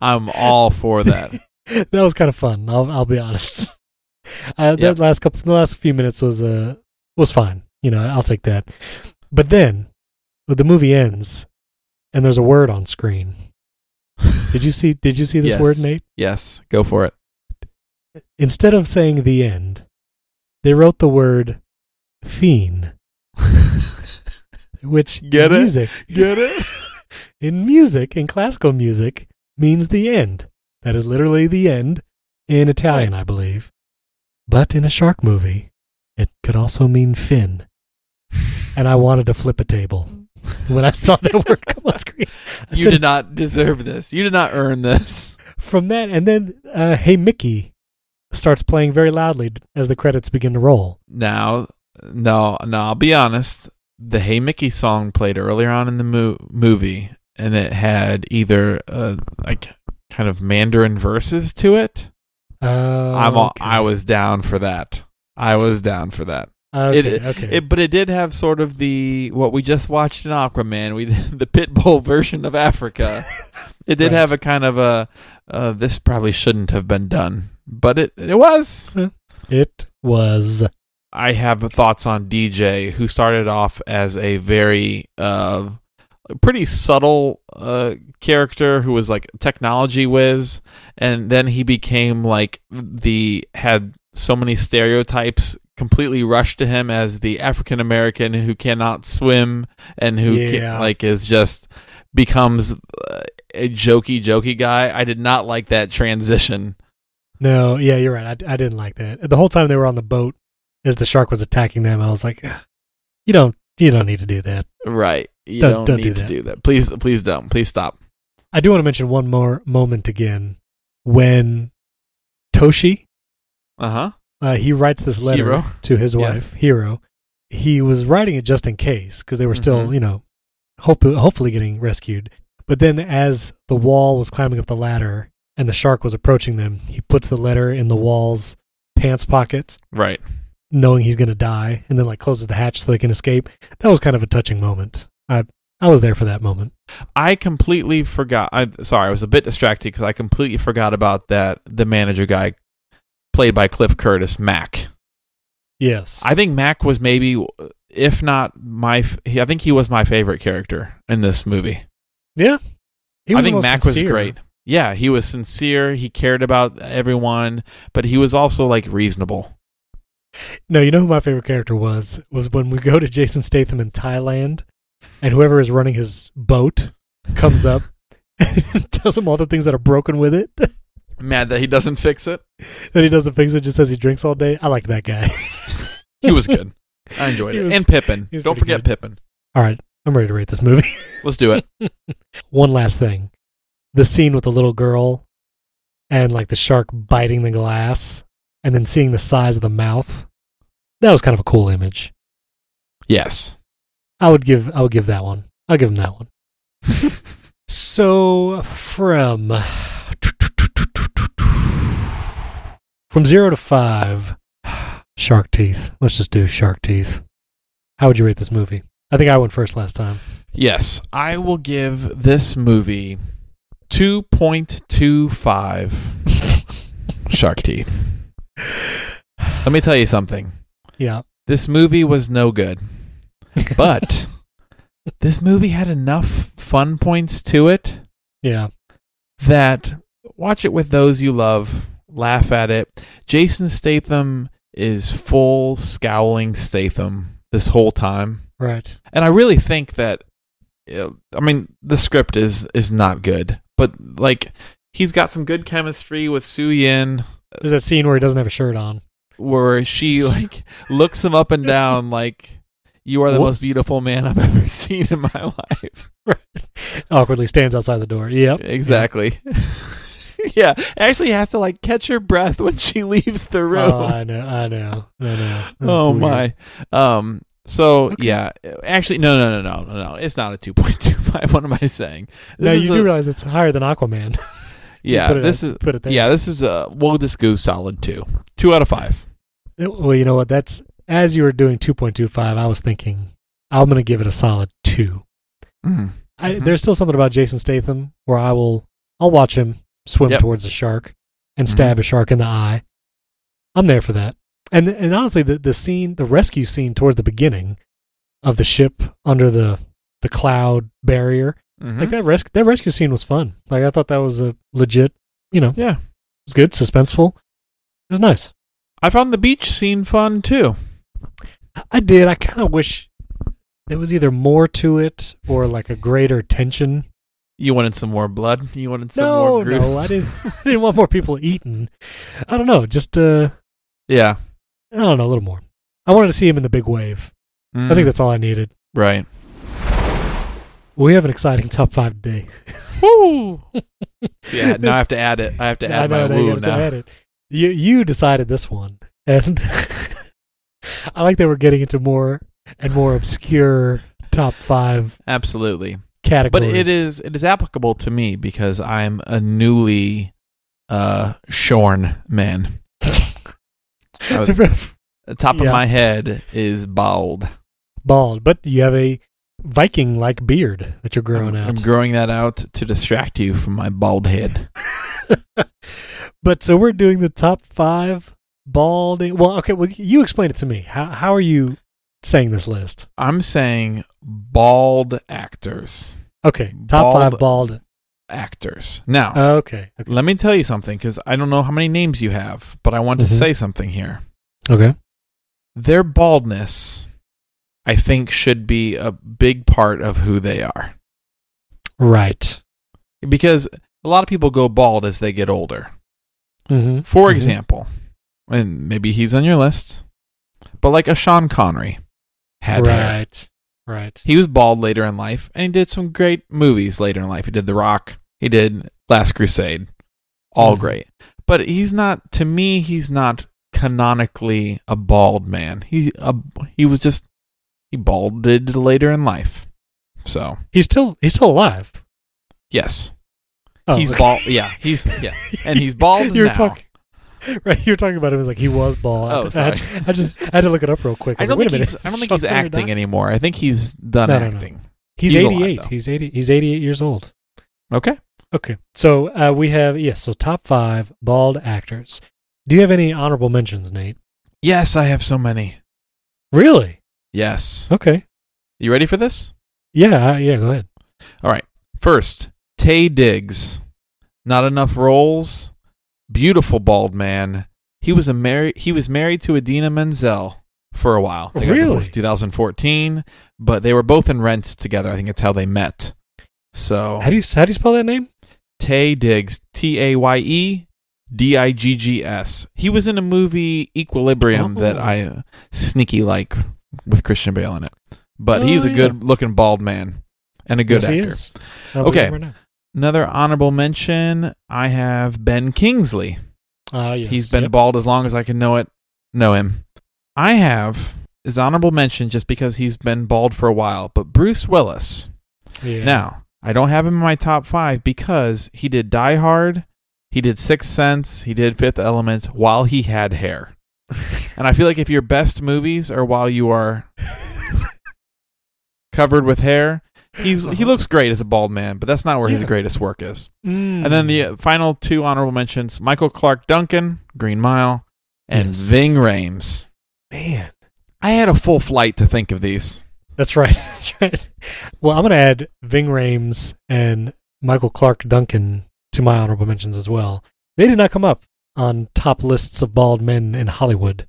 I'm all for that. that was kind of fun. I'll I'll be honest. Uh, Yep. That last couple, the last few minutes was uh was fine. You know, I'll take that. But then, the movie ends, and there's a word on screen. Did you see? Did you see this Yes. word, Nate? Yes, go for it. Instead of saying the end, they wrote the word fine, which Get in it? music Get it? in music in classical music means the end. That is literally the end in Italian, I believe. But in a shark movie, it could also mean fin. And I wanted to flip a table when I saw that word come on screen. I You said, did not deserve this. You did not earn this. from that, and then uh, "Hey Mickey" starts playing very loudly as the credits begin to roll. Now, no, no, I'll be honest. The Hey Mickey song played earlier on in the mo- movie, and it had either uh, like kind of Mandarin verses to it. Uh, I'm all, okay. I was down for that. I was down for that. Okay. it- okay. It, but it did have sort of the what we just watched in Aquaman. We the Pitbull version of Africa. It did Right. have a kind of a uh, this probably shouldn't have been done, but it it was. it was I have thoughts on DJ, who started off as a very uh, pretty subtle uh, character who was like technology whiz, and then he became like the had so many stereotypes completely rushed to him as the African American who cannot swim and who Yeah. can, like is just becomes uh, a jokey jokey guy. I did not like that transition. No, yeah, you're right. I, I didn't like that. The whole time they were on the boat, as the shark was attacking them, I was like, "You don't, you don't need to do that." Right. You Don't- don't, don't need do to do that. Please please don't. Please stop. I do want to mention one more moment again when Toshi Uh-huh. Uh, he writes this letter Hero. to his Yes. wife, Hero. He was writing it just in case because they were still, Mhm. you know, hope, hopefully getting rescued. But then, as the wall was climbing up the ladder and the shark was approaching them, he puts the letter in the wall's pants pocket, Right. knowing he's going to die, and then like closes the hatch so they can escape. That was kind of a touching moment. I I was there for that moment. I completely forgot. I sorry, I was a bit distracted because I completely forgot about that. The manager guy, played by Cliff Curtis, Mac. Yes, I think Mac was maybe, if not my, I think he was my favorite character in this movie. yeah. I think Mac sincere. was great. Yeah, he was sincere. He cared about everyone, but he was also like reasonable. No, you know who my favorite character was? Was when we go to Jason Statham in Thailand, and whoever is running his boat comes up and tells him all the things that are broken with it. Mad that he doesn't fix it. that he doesn't fix it, just says he drinks all day. I like that guy. He was good. I enjoyed it. was- and Pippin. Don't forget good. Pippin. all right, I'm ready to rate this movie. Let's do it. One last thing: the scene with the little girl and like the shark biting the glass, and then seeing the size of the mouth. That was kind of a cool image. Yes. I would give I would give that one. I'll give him that one. so from from zero to five, shark teeth. Let's just do shark teeth. How would you rate this movie? I think I went first last time. Yes, I will give this movie 2.25 shark teeth. Let me tell you something. Yeah. This movie was no good. But this movie had enough fun points to it Yeah. that watch it with those you love, laugh at it. Jason Statham is full scowling Statham this whole time. Right. and I really think that I mean the script is is not good, but like he's got some good chemistry with Suyin, There's that scene where he doesn't have a shirt on. where she like looks him up and down like you are the Whoops. most beautiful man I've ever seen in my life. Awkwardly stands outside the door. Yep. Exactly. yeah, actually has to like catch her breath when she leaves the room. Oh, I know, I know, I know. That's oh weird. my. Um. So yeah, actually, no, no, no, no, no, no. It's not a two point two five. What am I saying? Now is you a- do realize it's higher than Aquaman. yeah, put it this at- is put it there. yeah, this is uh we'll just go solid two, two out of five. well, you know what? That's as you were doing 2.25. I was thinking I'm going to give it a solid two. Mm. I, Mhm. There's still something about Jason Statham where I will I'll watch him swim Yep. towards a shark and Mhm. stab a shark in the eye. I'm there for that. And and honestly, the the scene, the rescue scene towards the beginning of the ship under the the cloud barrier, Mhm. like that rescue that rescue scene was fun. Like I thought that was a legit, you know, yeah, it was good, suspenseful. It was nice. I found the beach scene fun too. I- I did. I kind of wish there was either more to it or like a greater tension. You wanted some more blood. You wanted some no, more. Gru- no, I didn't. I didn't want more people eaten. I don't know. Just uh, yeah, I don't know, a little more. I wanted to see him in the big wave. I Mm, think that's all I needed. right. We have an exciting top five today. Woo! yeah, now I have to add it. I have to I add know, my woo now. add it. You you decided this one, and I like that we're getting into more and more obscure top five Absolutely. Categories. But it is it is applicable to me because I'm a newly uh shorn man. The top Yeah. of my head is bald. bald, but you have a Viking-like beard that you're growing I'm, out. I'm growing that out to distract you from my bald head. but so we're doing the top five balding. Well, okay. Well, you explain it to me. How how are you saying this list? I'm saying bald actors. Okay, top Bald- five bald. Actors. Now, Okay. Okay. let me tell you something because I don't know how many names you have, but I want to Mhm. say something here. Okay. Their baldness, I think, should be a big part of who they are. Right. because a lot of people go bald as they get older. Mm-hmm. For example, and maybe he's on your list, but like a Sean Connery had hair. right. Right. He was bald later in life, and he did some great movies later in life. He did The Rock. He did Last Crusade. All Mhm. great, but he's not. To me, he's not canonically a bald man. He a, he was just he balded later in life. So He's still he's still alive. yes, Oh, he's okay. bald. Yeah, he's yeah, and he's bald You're now. talking. Right, you're talking about him as like he was bald. Oh, I, sorry. I, I just I had to look it up real quick. I was don't like, think Wait a he's. minute. I don't think he's acting anymore. I think he's done No, no, no. acting. He's, He's 88. though. he's 80. He's 88 years old. Okay. Okay, so uh, we have yes. so top five bald actors. Do you have any honorable mentions, Nate? Yes, I have so many. Really? Yes. Okay. You ready for this? Yeah. uh, yeah. Go ahead. All right. First, Taye Diggs. Not enough roles. Beautiful bald man. He was a married. He was married to Idina Menzel for a while. They Really? divorced 2014, but they were both in Rent together. I think that's how they met. So How do you how do you spell that name? Taye Diggs, T A Y E D I G G S. He was in a movie Equilibrium Oh. that I uh, sneaky like with Christian Bale in it. But Oh, he's a yeah. good looking bald man and a good yes, actor. is. I'll look Okay. Him right now. Another honorable mention, I have Ben Kingsley. Ah, yes. He's been Yep. bald as long as I can know it, know him. I have his honorable mention just because he's been bald for a while, but Bruce Willis. Yeah. Now, I don't have him in my top five because he did Die Hard, he did Sixth Sense, he did Fifth Element while he had hair. and I feel like if your best movies are while you are covered with hair, he's he looks great as a bald man, but that's not where his greatest work is. Mm. And then the uh, final two honorable mentions: Michael Clarke Duncan, Green Mile, and Yes. Ving Rhames. man, I had a full flight to think of these. that's right. That's right. Well, I'm gonna add Ving Rhames and Michael Clarke Duncan to my honorable mentions as well. They did not come up on top lists of bald men in Hollywood.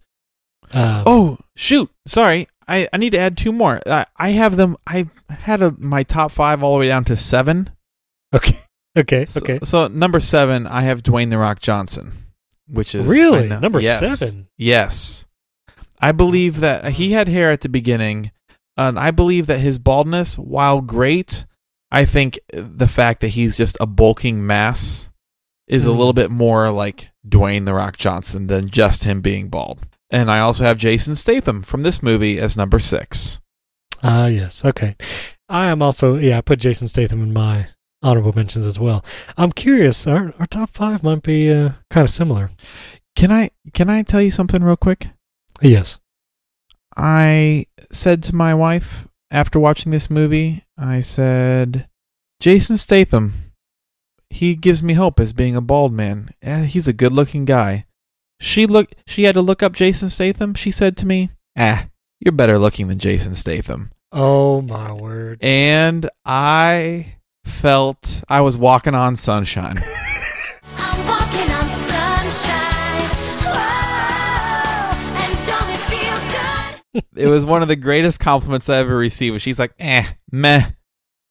Um, Oh shoot! Sorry, I, I need to add two more. I, I have them. I had a, my top five all the way down to seven. okay, okay, So, okay. So number seven, I have Dwayne the Rock Johnson, which is Really? Number yes. seven? Yes, I believe that he had hair at the beginning, and I believe that his baldness, while great, I think the fact that he's just a bulking mass is a Hmm. little bit more like Dwayne the Rock Johnson than just him being bald. And I also have Jason Statham from this movie as number six. Ah, yes. Okay. I am also, yeah, I put Jason Statham in my honorable mentions as well. I'm curious. Our, our top five might be uh, kind of similar. Can I can I tell you something real quick? Yes. I said to my wife after watching this movie, I said, Jason Statham, he gives me hope as being a bald man. Eh, he's a good looking guy. She look she had to look up Jason Statham. She said to me, Ah, you're better looking than Jason Statham. Oh, my word. And I felt I was walking on sunshine. I'm walking on sunshine. Whoa, and don't it it was one of the greatest compliments I ever received. She's like, eh, meh.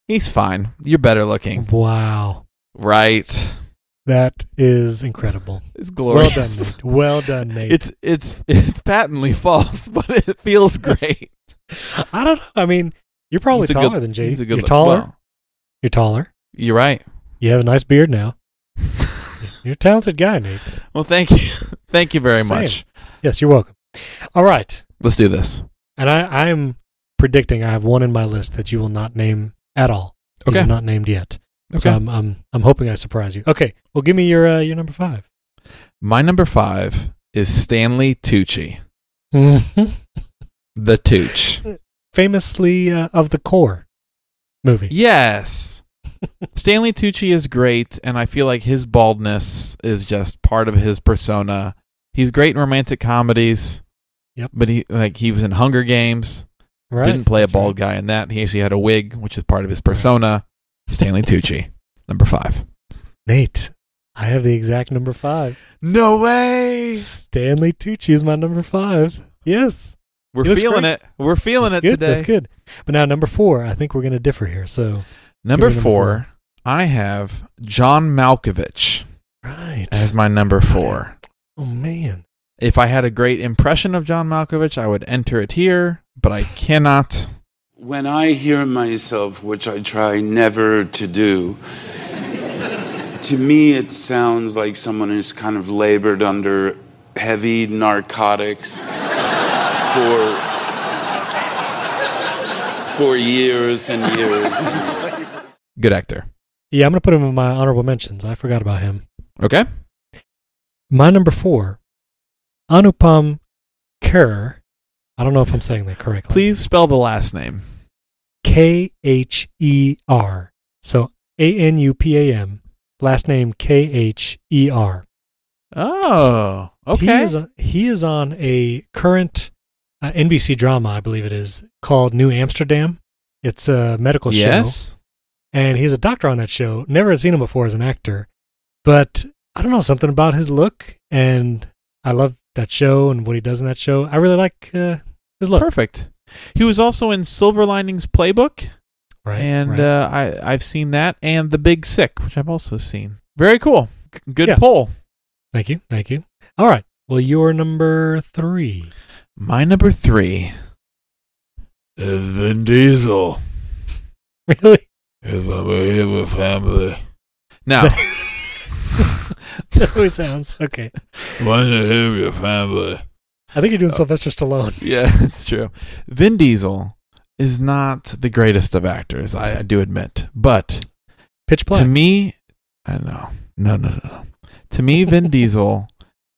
He's fine. You're better looking. Wow. Right. That is incredible. It's glorious. Well done, Nate. Well done, Nate. It's it's it's patently false, but it feels great. I don't know. I mean, you're probably taller good- than Jason. he's a good You're look- taller. well, You're taller. you're right. You have a nice beard now. You're a talented guy, Nate. Well, thank you, thank you very saying. much. Yes, you're welcome. All right. Let's do this. And I, I'm predicting I have one in my list that you will not name at all. Okay. not named yet. Okay. So I'm, I'm, I'm hoping I surprise you. Okay. Well, give me your, uh, your number five. My number five is Stanley Tucci, Mhm. the Tooch. Famously uh, of the core movie. Yes. Stanley Tucci is great, and I feel like his baldness is just part of his persona. He's great in romantic comedies. Yep. But he like he was in Hunger Games. Right. Didn't play a That's bald right. guy in that. He actually had a wig, which is part of his persona. Stanley Tucci, number five. Nate, I have the exact number five. No way. Stanley Tucci is my number five. Yes. We're He feeling great. it. We're feeling That's it good. today. That's good. But now number four, I think we're going to differ here. So Number, Give me number four, I have John Malkovich right. as my number four. oh man. If I had a great impression of John Malkovich, I would enter it here, but I cannot. When I hear myself, which I try never to do, to me it sounds like someone who's kind of labored under heavy narcotics for for years and years. Good actor. Yeah, I'm going to put him in my honorable mentions. I forgot about him. Okay. My number four, Anupam Kher. I don't know if I'm saying that correctly. Please spell the last name. K H E R. So A N U P A M. Last name K H E R. Oh, okay. He is, a, he is on a current uh, NBC drama, I believe it is, called New Amsterdam. It's a medical show. yes. and he's a doctor on that show. Never had seen him before as an actor, but I don't know something about his look, and I love that show and what he does in that show. I really like uh, his look. Perfect. He was also in Silver Linings Playbook, Right, and right. Uh, I I've seen that, and The Big Sick, which I've also seen. Very cool. Good Yeah. poll. thank you, thank you. All right, well, you're number three. My number three Is Vin Diesel. Really? Is my with family. now. that always sounds okay. When you have your family. I think you're doing oh. Sylvester Stallone. Yeah, it's true. Vin Diesel is not the greatest of actors, I, I do admit. But Pitch Black. to me, I know. No, no, no, no. To me, Vin Diesel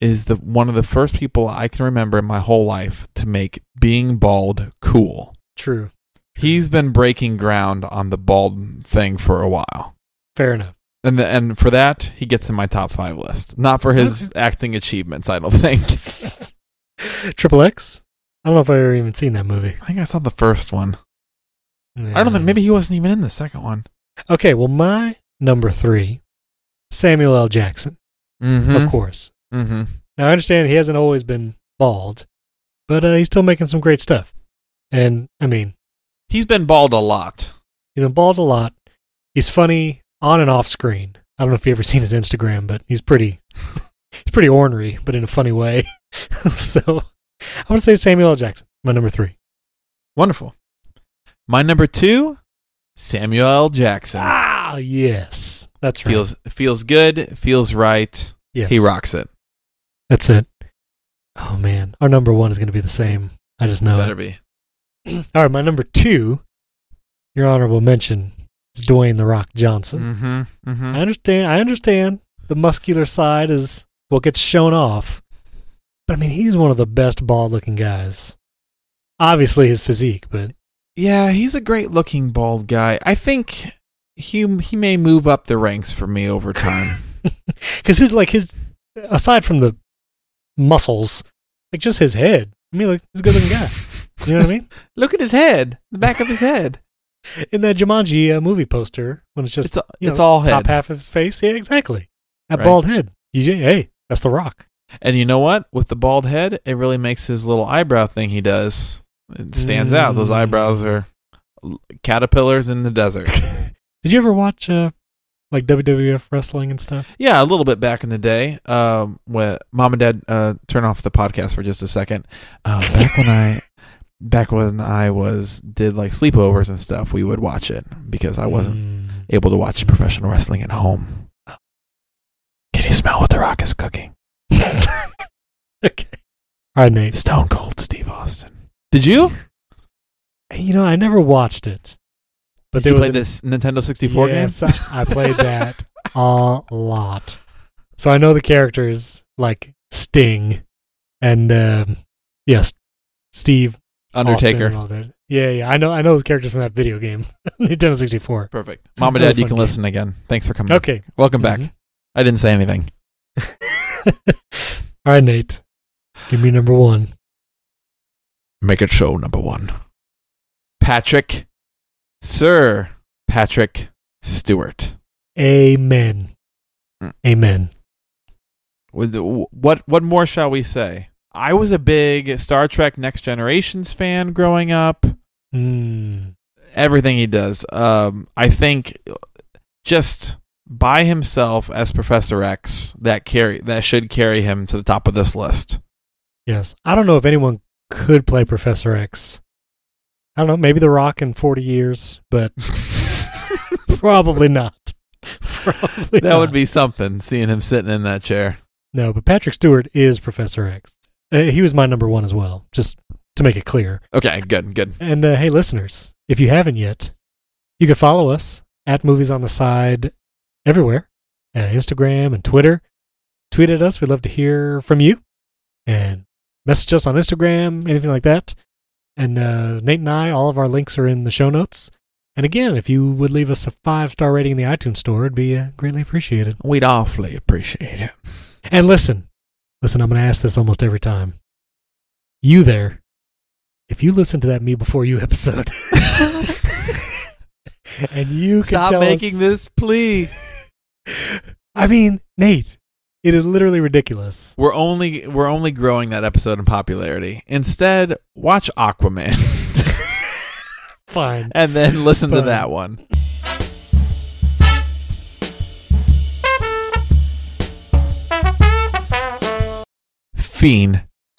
is the one of the first people I can remember in my whole life to make being bald cool. True. He's been breaking ground on the bald thing for a while. Fair enough. And the, and for that, he gets in my top 5 list. Not for his acting achievements, I don't think. Triple X. I don't know if I've ever even seen that movie. I think I saw the first one. I don't know. Maybe he wasn't even in the second one. Okay, well, my number three, Samuel L. Jackson, Mm-hmm. of course. Mm-hmm. Now I understand he hasn't always been bald, but uh, he's still making some great stuff. And I mean, He's been bald a lot. he's been bald a lot. He's funny on and off screen. I don't know if you ever seen his Instagram, but he's pretty, he's pretty ornery, but in a funny way. so I'm gonna say Samuel L. Jackson, my number three. Wonderful. My number two, Samuel L. Jackson. Ah, yes, That's right. Feels feels good, feels right. yes. He rocks it. That's it. Oh man, our number one is going to be the same. I just know Better it. be. All right, my number two, your honorable mention, is Dwayne the Rock Johnson. Mm-hmm. Mm-hmm. I understand. I understand. The muscular side is what gets shown off, but I mean, he's one of the best bald-looking guys. Obviously, his physique, but Yeah, he's a great looking bald guy. I think he he may move up the ranks for me over time. because his like his aside from the muscles, like just his head. I mean, like he's a good-looking guy. You know what I mean? Look at his head, the back of his head. In that Jumanji uh, movie poster, when it's just It's, a- it's know, all top half of his face, yeah, exactly. That Right. bald head. You, hey, that's the Rock. And you know what? With the bald head, it really makes his little eyebrow thing he does. It stands out. Those Mm. eyebrows are l- caterpillars in the desert. Did you ever watch uh, like WWF wrestling and stuff? yeah, a little bit back in the day. Um, when mom and dad uh, turn off the podcast for just a second. Uh, back when I, back when I was did like sleepovers and stuff, we would watch it because I wasn't Mm. able to watch professional wrestling at home. Can you smell what The Rock is cooking? okay. All right, Nate. Stone Cold Steve Austin. Did you? You know, I never watched it, but Did there you was play a- this Nintendo 64 yes, game? I, I played that a lot, so I know the characters like Sting and um, yes, Steve Undertaker. and all that. Yeah, yeah, I know. I know those characters from that video game, Nintendo 64. Perfect. It's Mom and Dad, you can game. listen again. Thanks for coming. Okay. Welcome back. I didn't say anything. all right, Nate. Give me number one. Make it show number one. Patrick, Sir Patrick Stewart. Amen. Mm. Amen. What what more shall we say? I was a big Star Trek Next Generations fan growing up. Mm. Everything he does, um, I think, just by himself as Professor X, that carry that should carry him to the top of this list. Yes. I don't know if anyone could play Professor X. I don't know. Maybe The Rock in 40 years, but probably not. Probably that would be something seeing him sitting in that chair. No, but Patrick Stewart is Professor X. Uh, he was my number one as well, just to make it clear. Okay, good, good. And uh, hey, listeners, if you haven't yet, you can follow us at Movies on the Side everywhere, uh, Instagram and Twitter. Tweet at us. We'd love to hear from you, and message us on Instagram, anything like that. And uh, Nate and I, all of our links are in the show notes. And again, if you would leave us a five star rating in the iTunes store, it'd be uh, greatly appreciated. We'd awfully appreciate it. And listen, listen, I'm going to ask this almost every time. You there, if you listen to that Me Before You episode, and you can Stop making us- this plea. I mean, Nate, it is literally ridiculous. We're only we're only growing that episode in popularity. Instead, watch Aquaman Fine. and then listen to that one. Fiend